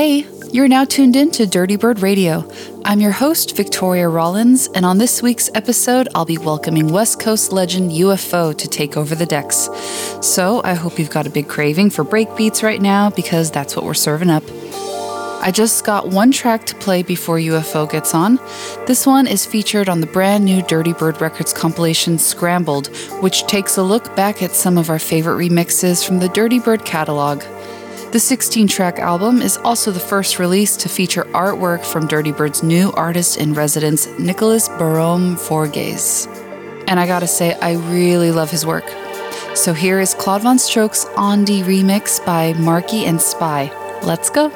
Hey, you're now tuned in to Dirty Bird Radio. I'm your host, Victoria Rollins, and on this week's episode, I'll be welcoming West Coast legend UFO to take over the decks. So I hope you've got a big craving for breakbeats right now because that's what we're serving up. I just got one track to play before UFO gets on. This one is featured on the brand new Dirty Bird Records compilation Scrambled, which takes a look back at some of our favorite remixes from the Dirty Bird catalog. The 16 track album is also the first release to feature artwork from Dirty Bird's new artist in residence, Nicholas Barome Forges. And I gotta say, I really love his work. So here is Claude Von Stroke's Aundy remix by Marky and Spy. Let's go.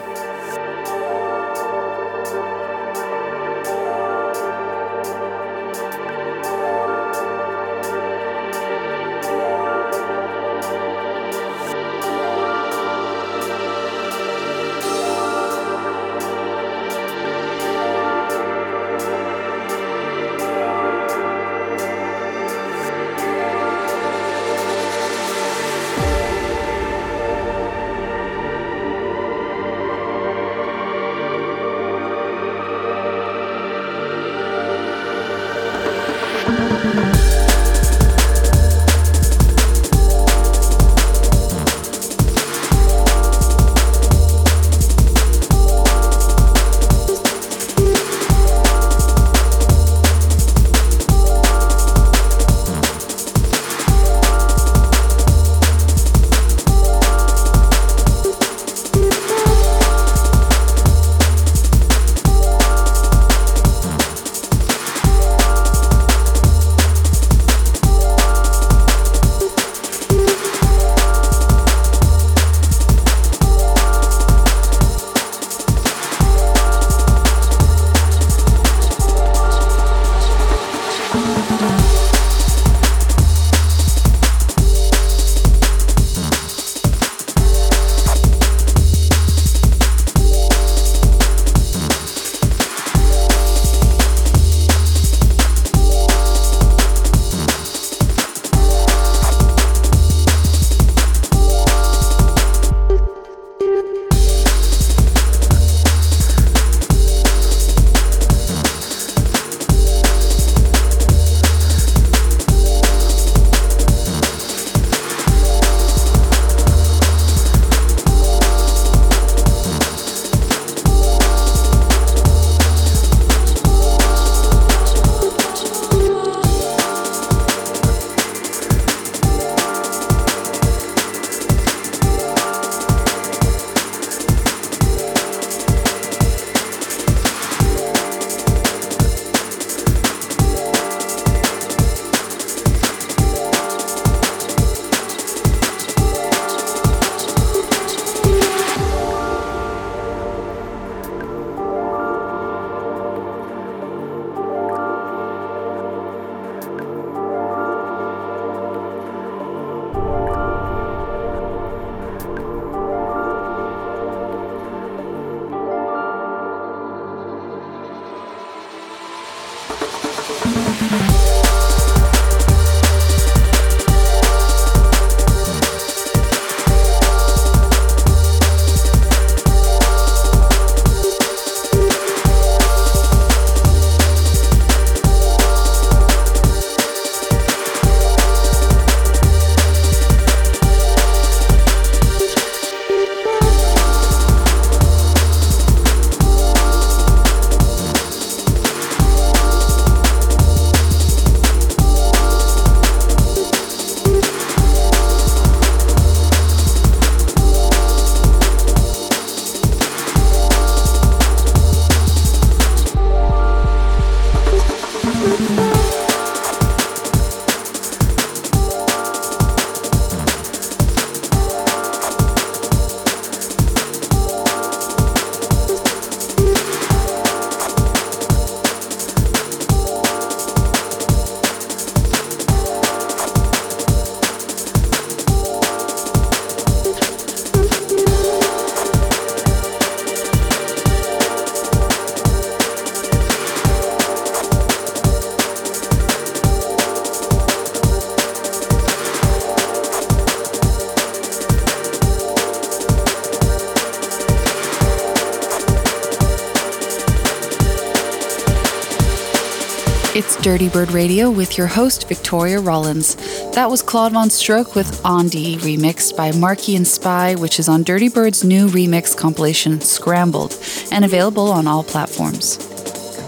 Dirty Bird Radio with your host, Victoria Rollins. That was Claude Von Stroke with Aundy, remixed by Marky and Spy, which is on Dirty Bird's new remix compilation, Scrambled, and available on all platforms.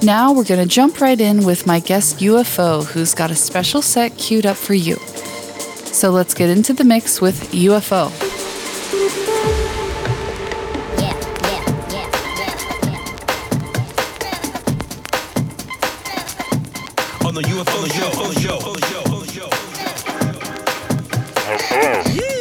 Now we're going to jump right in with my guest UFO, who's got a special set queued up for you. So let's get into the mix with UFO. the UFO show. UFO show. UFO show. UFO show.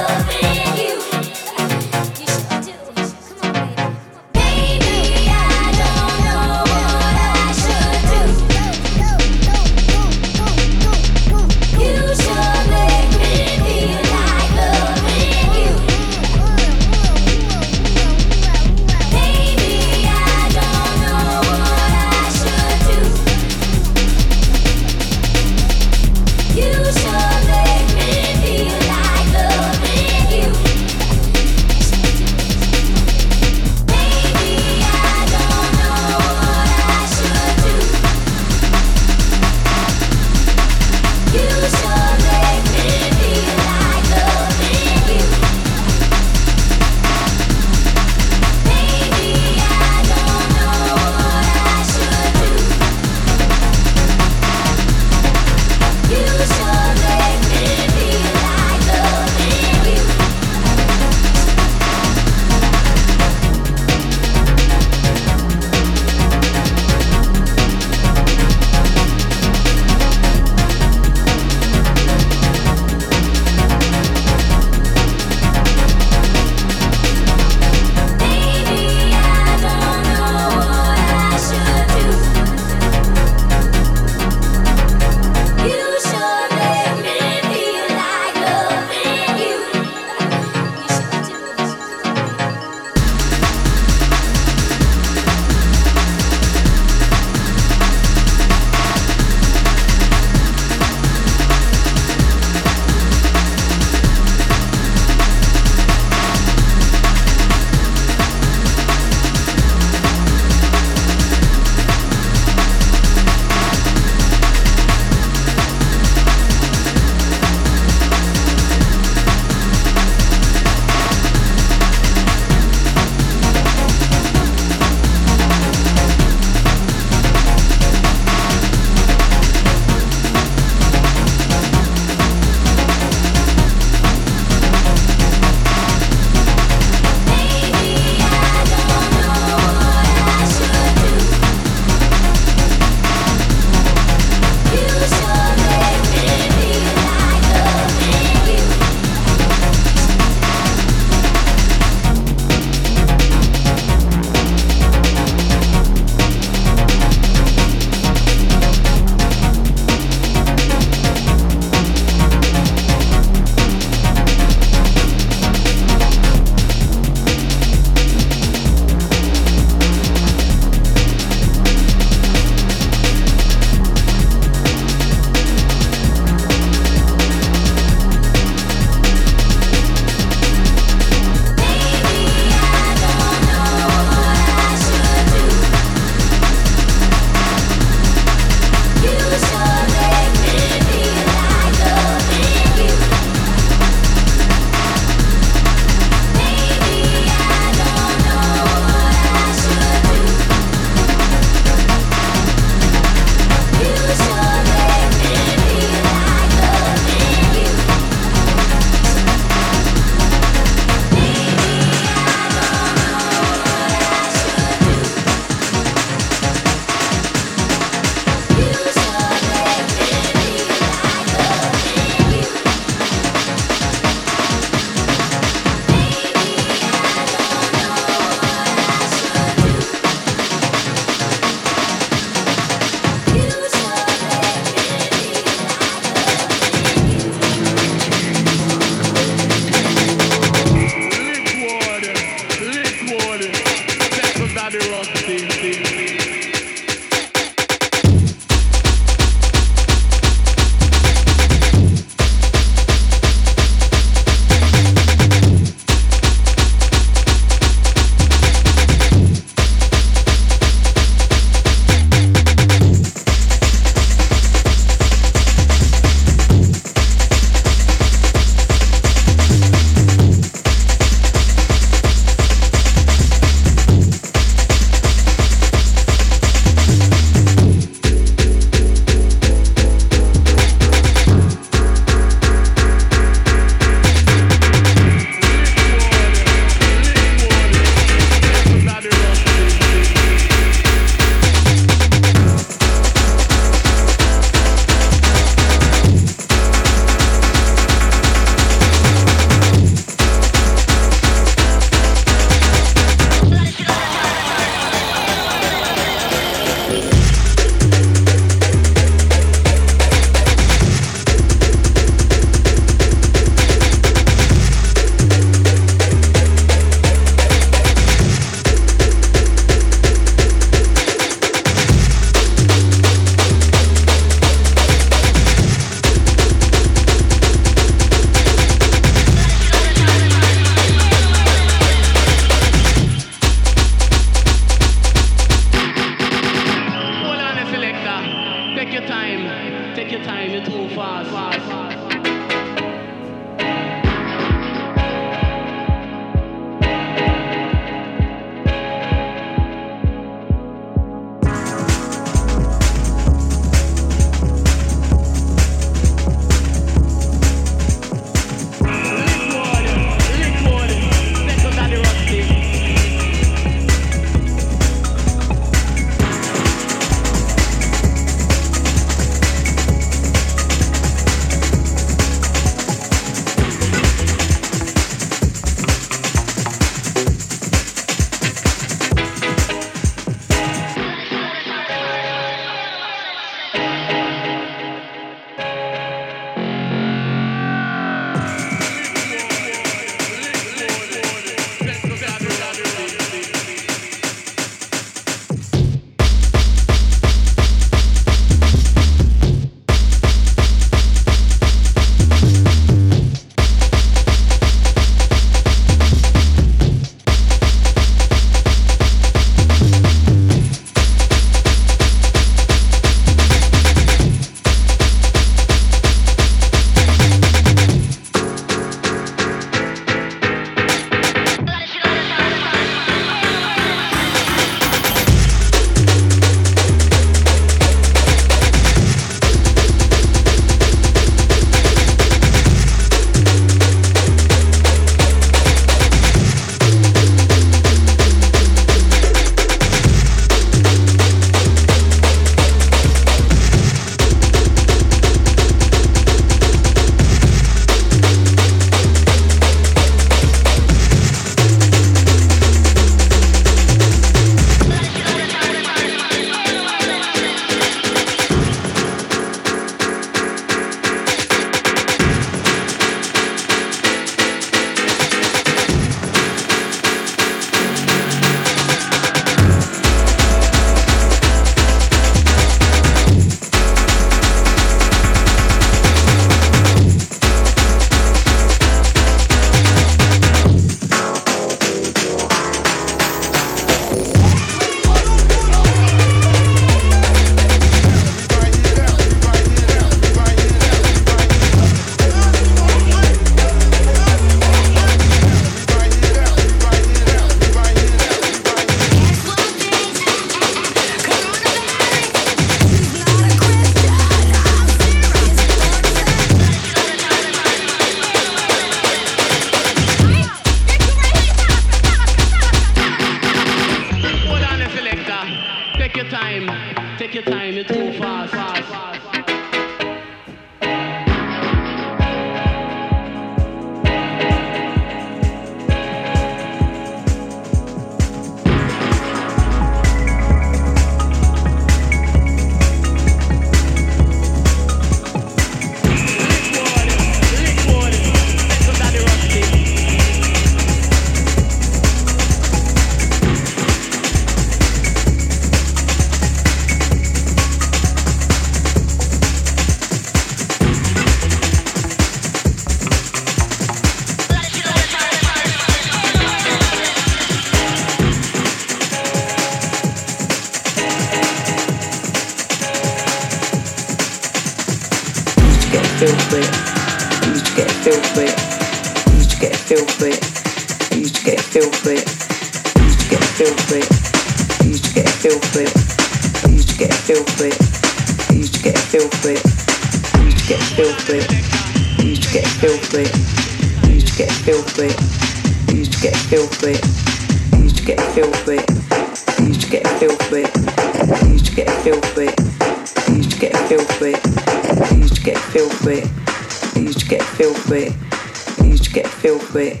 for it. Used to get a feel for it.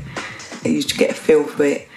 You used to get a feel for it.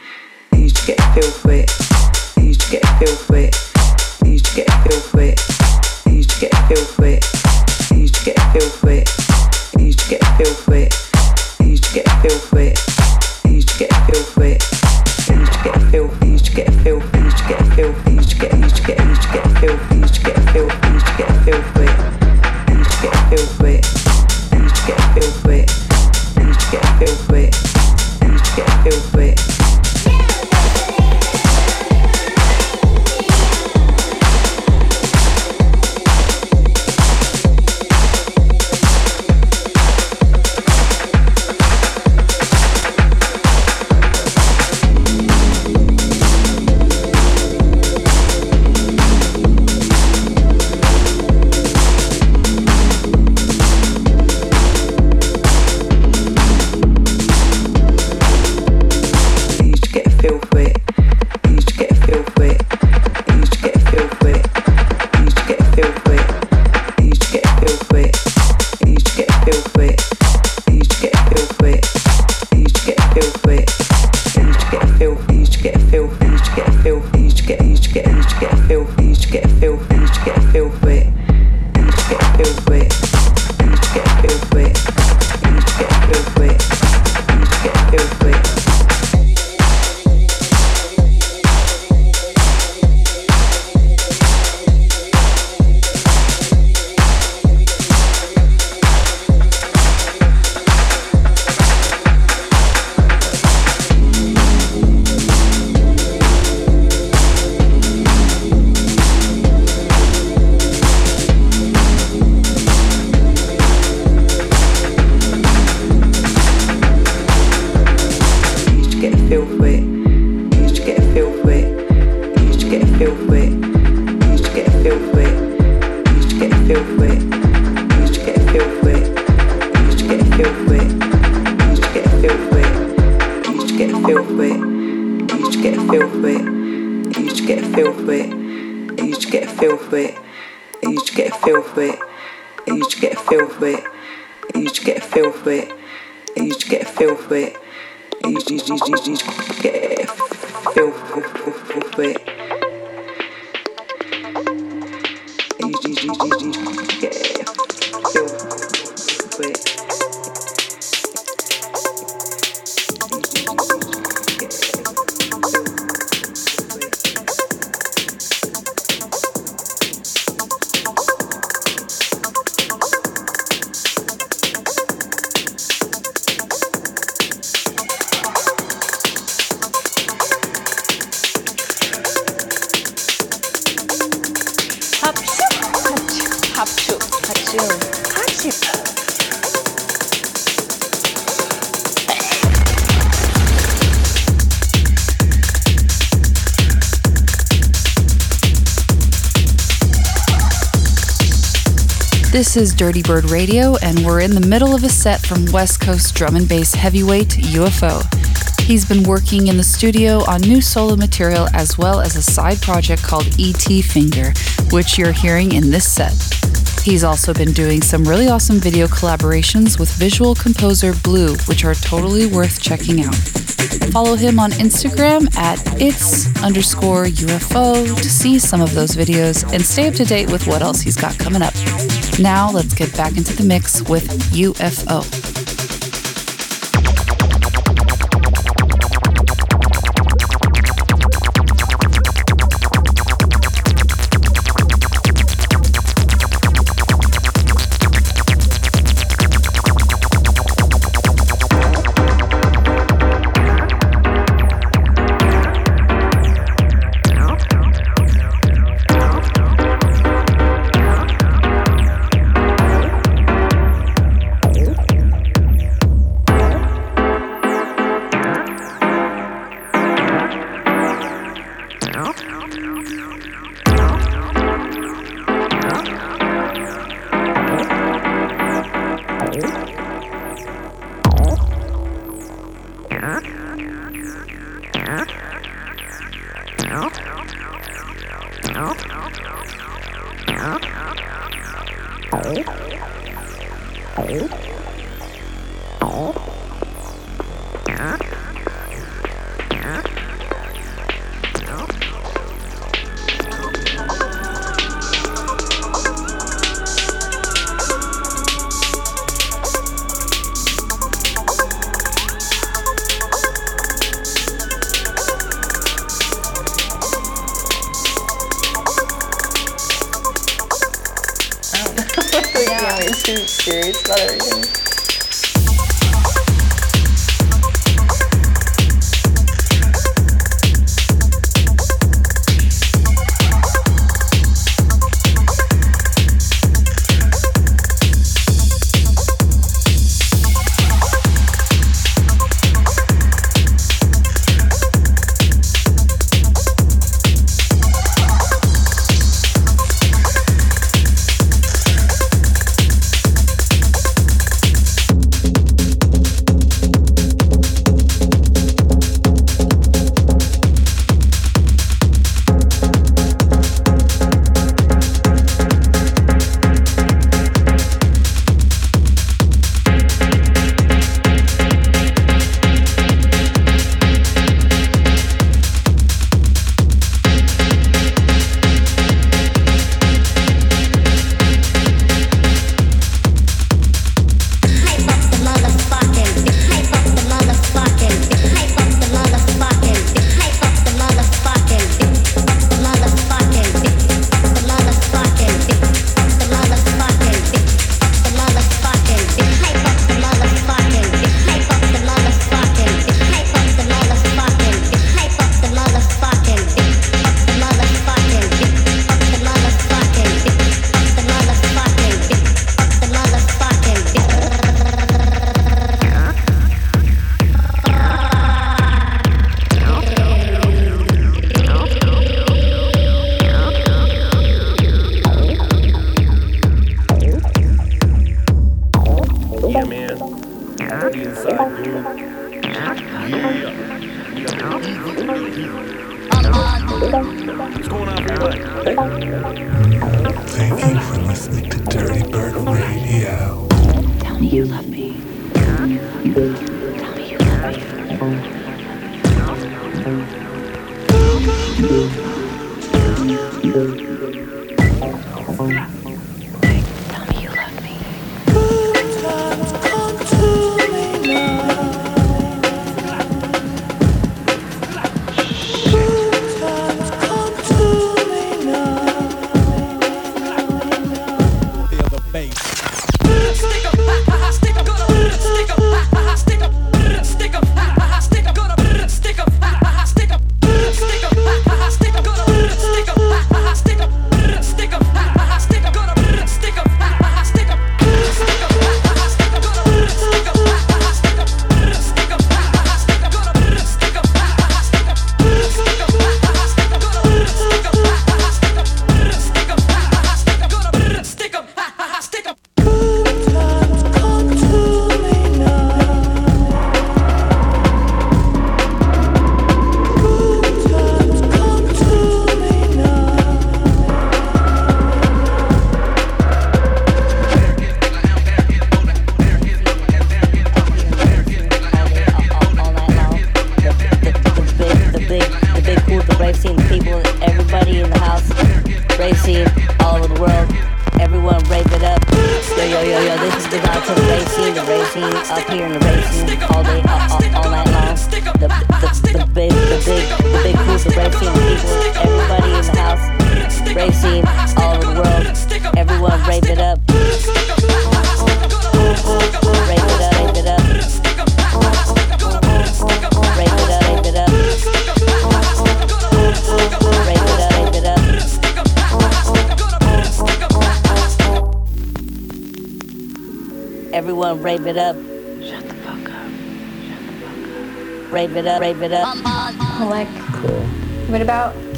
This is Dirty Bird Radio, and we're in the middle of a set from West Coast drum and bass heavyweight UFO. He's been working in the studio on new solo material as well as a side project called ET Finger, which you're hearing in this set. He's also been doing some really awesome video collaborations with visual composer Blue, which are totally worth checking out. Follow him on Instagram at its underscore UFO to see some of those videos and stay up to date with what else he's got coming up. Now let's get back into the mix with UFO.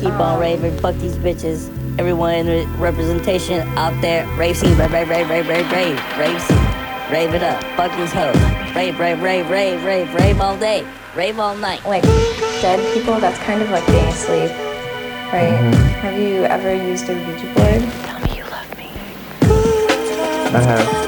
Keep on raving, fuck these bitches. Everyone in the representation out there, rave scene, rave, rave, rave, rave, rave, rave, rave scene. Rave it up, fuck these hoes. Rave, rave, rave, rave, rave, rave all day, rave all night. like dead people? That's kind of like being asleep, right? Mm-hmm. Have you ever used a Ouija board? Tell me you love me. I have.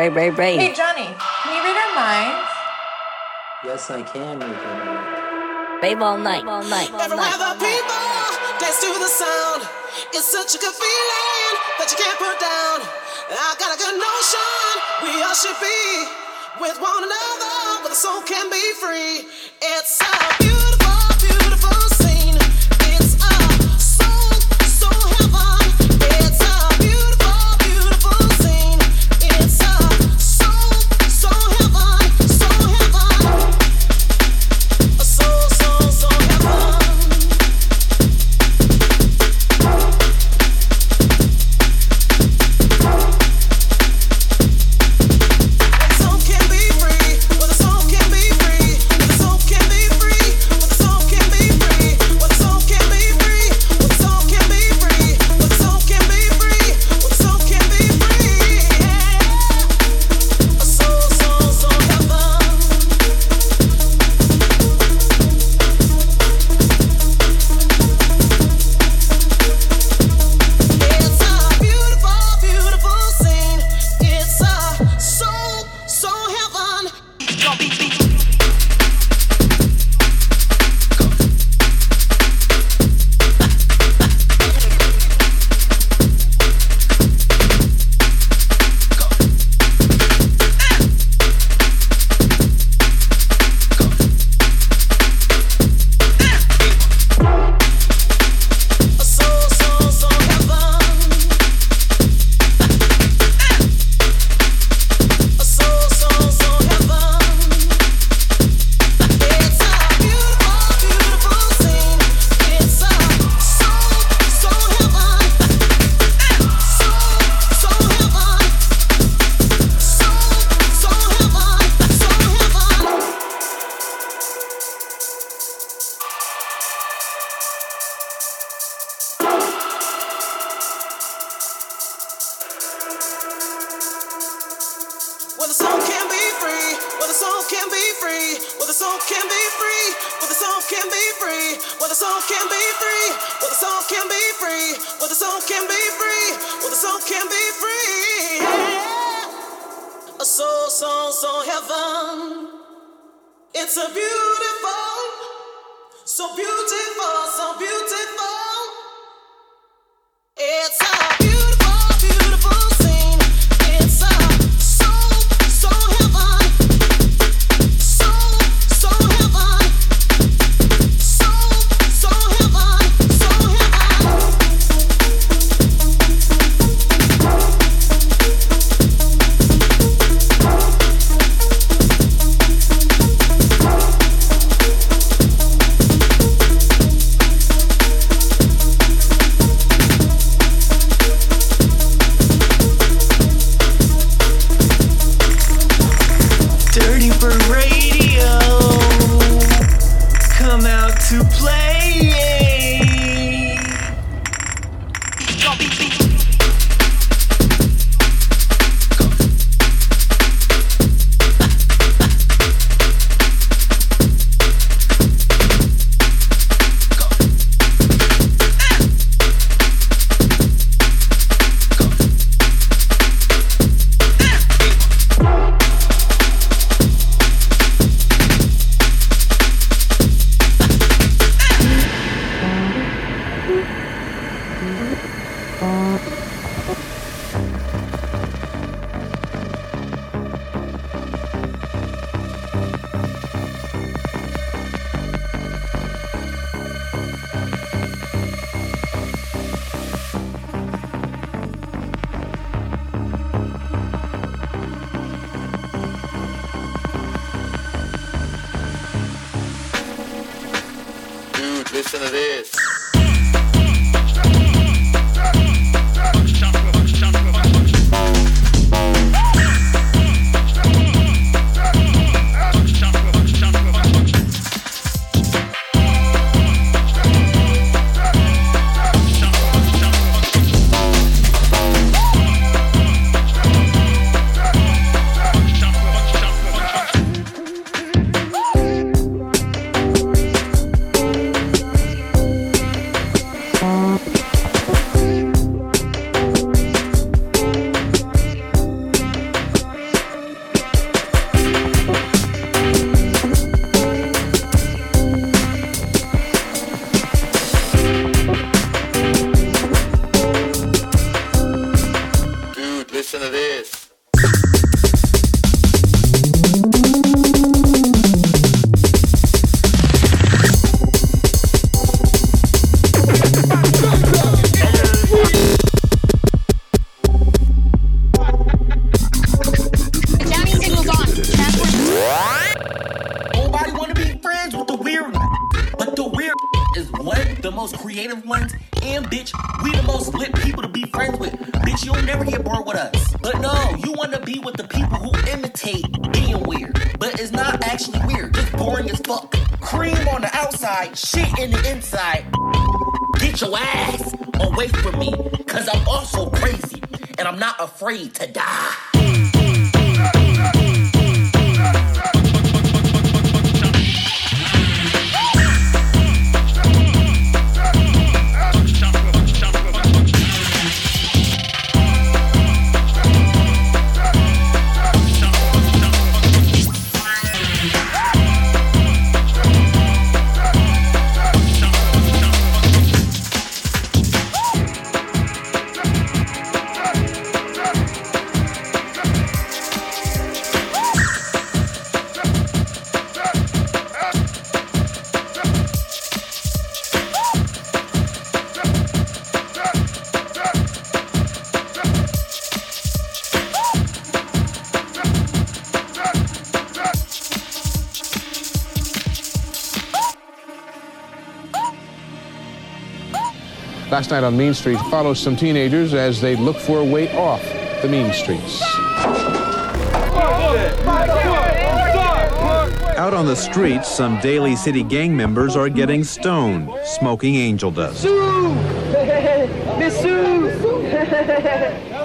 Hey. Johnny, can you read our minds? Yes, I can make it. Rave all night, all night, Everywhere the people dance to the sound. It's such a good feeling that you can't put down. I got a good notion we all should be with one another, but the soul can be free. The soul can be free, where the soul can be free, where the soul can be free, where the soul can be free. Yeah. A soul song, soul heaven. It's a beautiful, so beautiful, so beautiful. Dude, Last night on Mean Street follows some teenagers as they look for a way off the mean streets. Out on the streets, some Daly City gang members are getting stoned, smoking angel dust.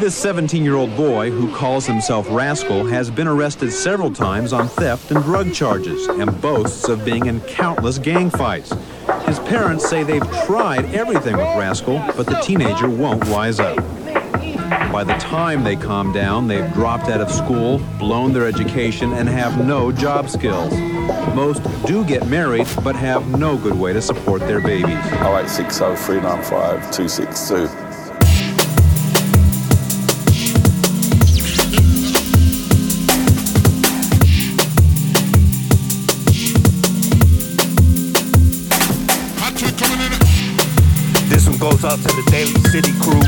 This 17 year old boy, who calls himself Rascal, has been arrested several times on theft and drug charges and boasts of being in countless gang fights. Parents say they've tried everything with Rascal, but the teenager won't wise up. By the time they calm down, they've dropped out of school, blown their education, and have no job skills. Most do get married, but have no good way to support their babies. 0860 395 262. This one goes out to the Daly City crew.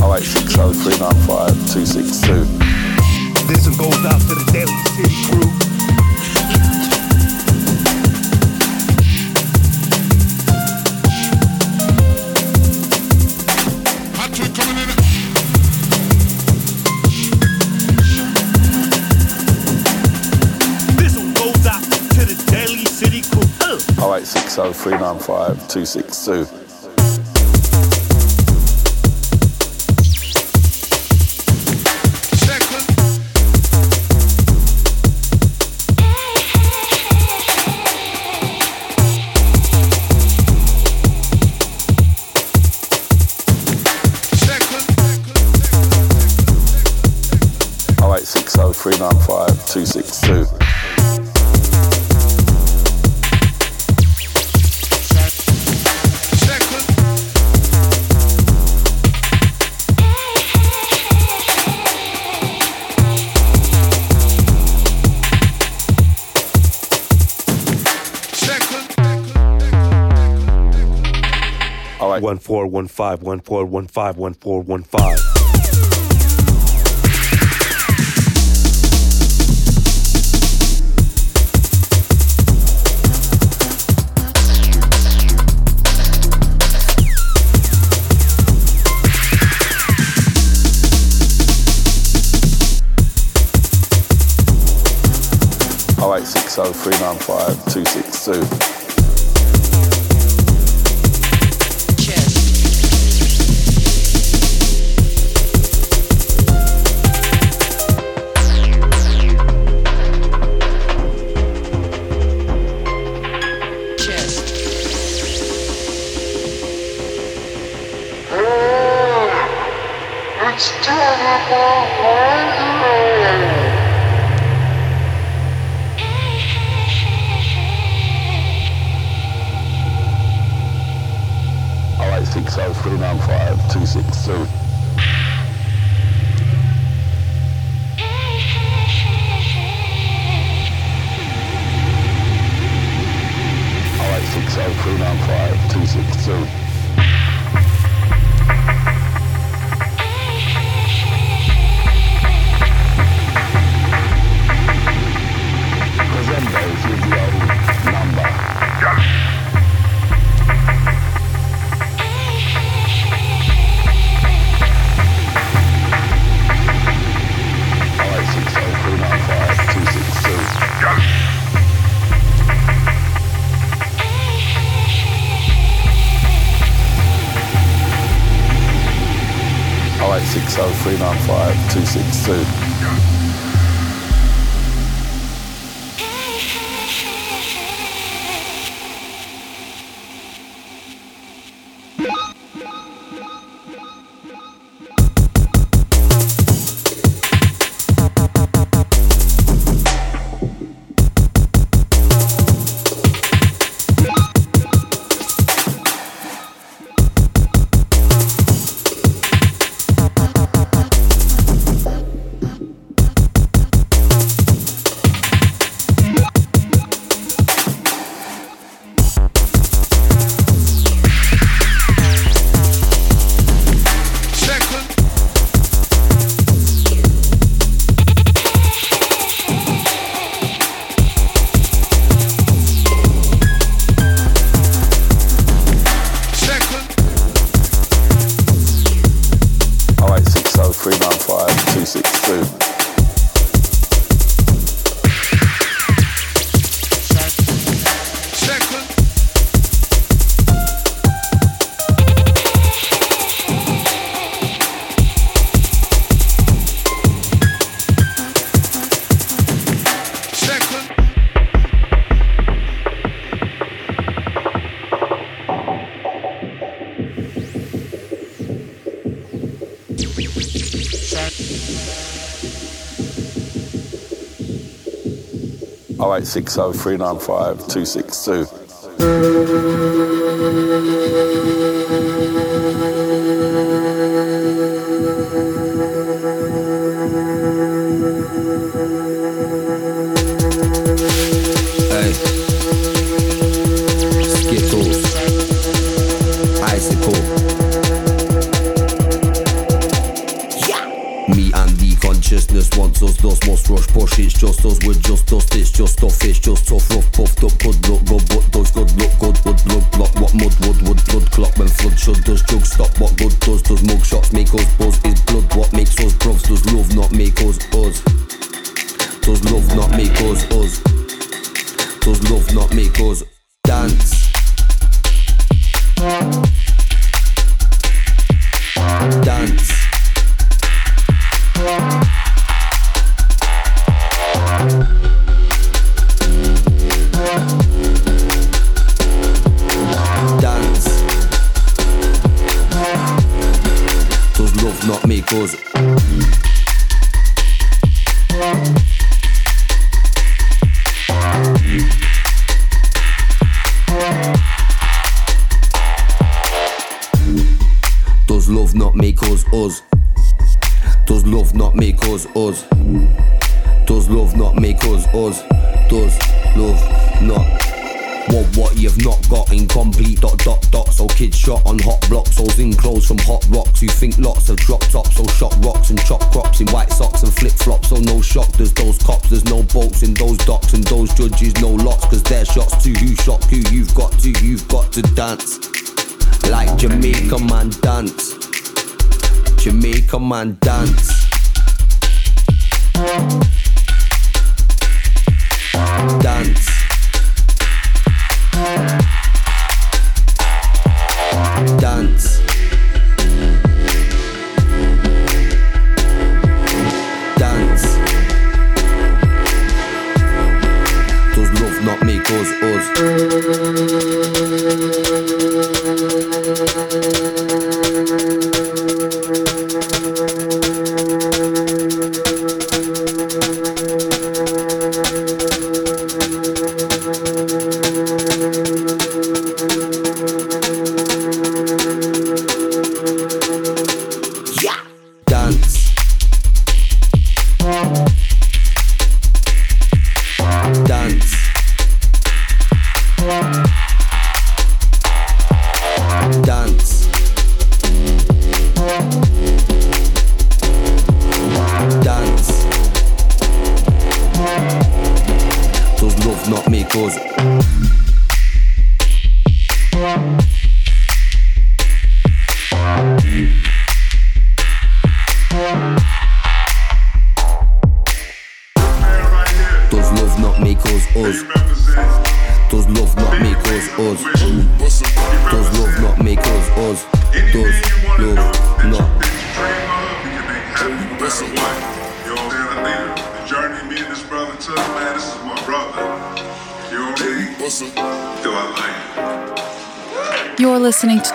Oh eight six oh, three nine five two six two. This one goes out to the Daly City crew. 60395 262. One four one five one four one five one four one five. Oh eight six oh three nine five two six two. Six zero three nine five two six two. 262. Love drop tops So shot rocks and chop crops In white socks and flip flops. So no shock There's those cops There's no bolts in those docks And those judges no lots Cause their shots to Who shot who You've got to You've got to dance. Like Jamaica man dance. Jamaica man Dance. Dance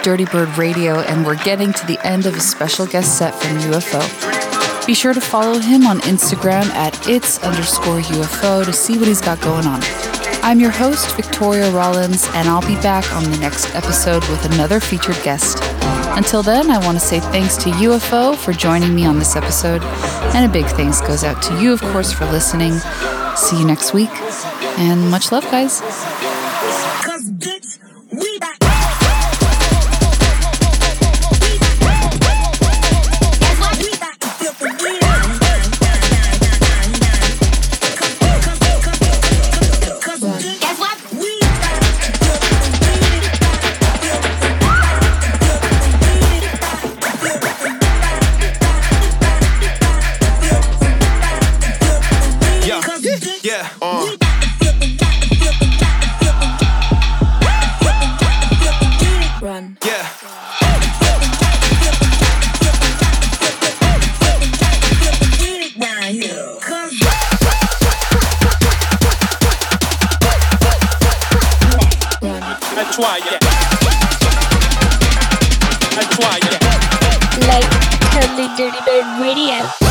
Dirty Bird Radio, and we're getting to the end of a special guest set from UFO. Be sure to follow him on Instagram at its underscore UFO to see what he's got going on. I'm your host, Victoria Rollins, and I'll be back on the next episode with another featured guest. Until then, I want to say thanks to UFO for joining me on this episode, and a big thanks goes out to you, of course, for listening. See you next week, and much love, guys. I try, yeah. I try, yeah. Like totally dirty bird radio.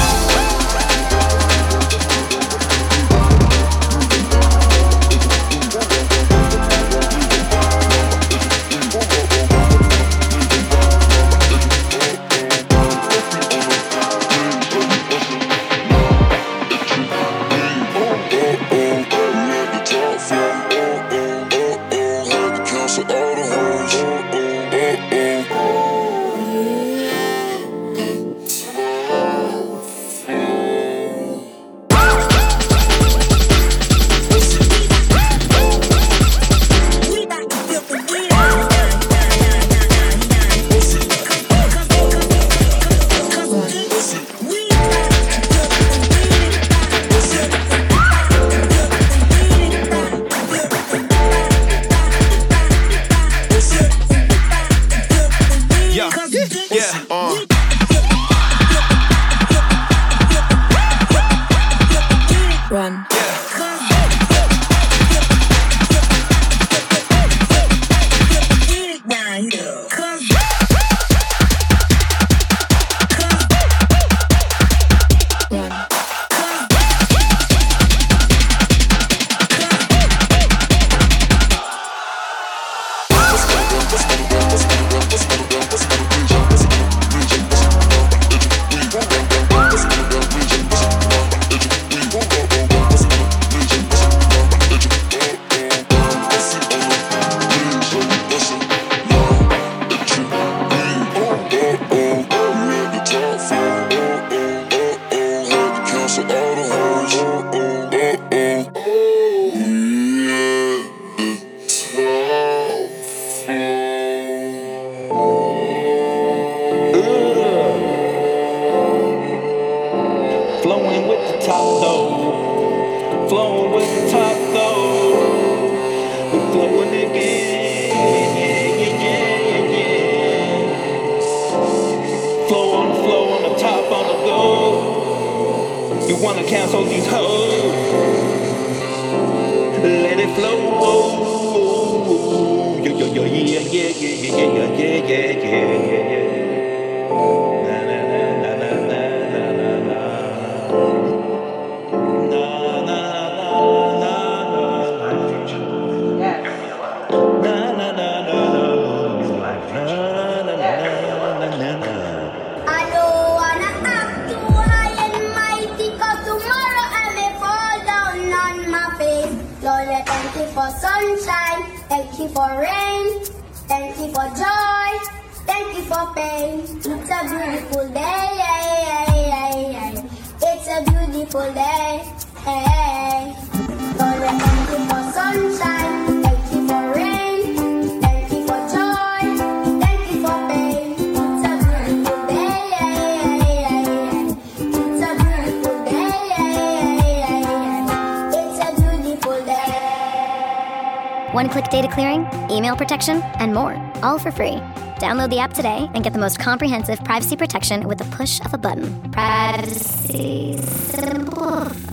email protection, and more, all for free. Download the app today and get the most comprehensive privacy protection with the push of a button. Privacy simple.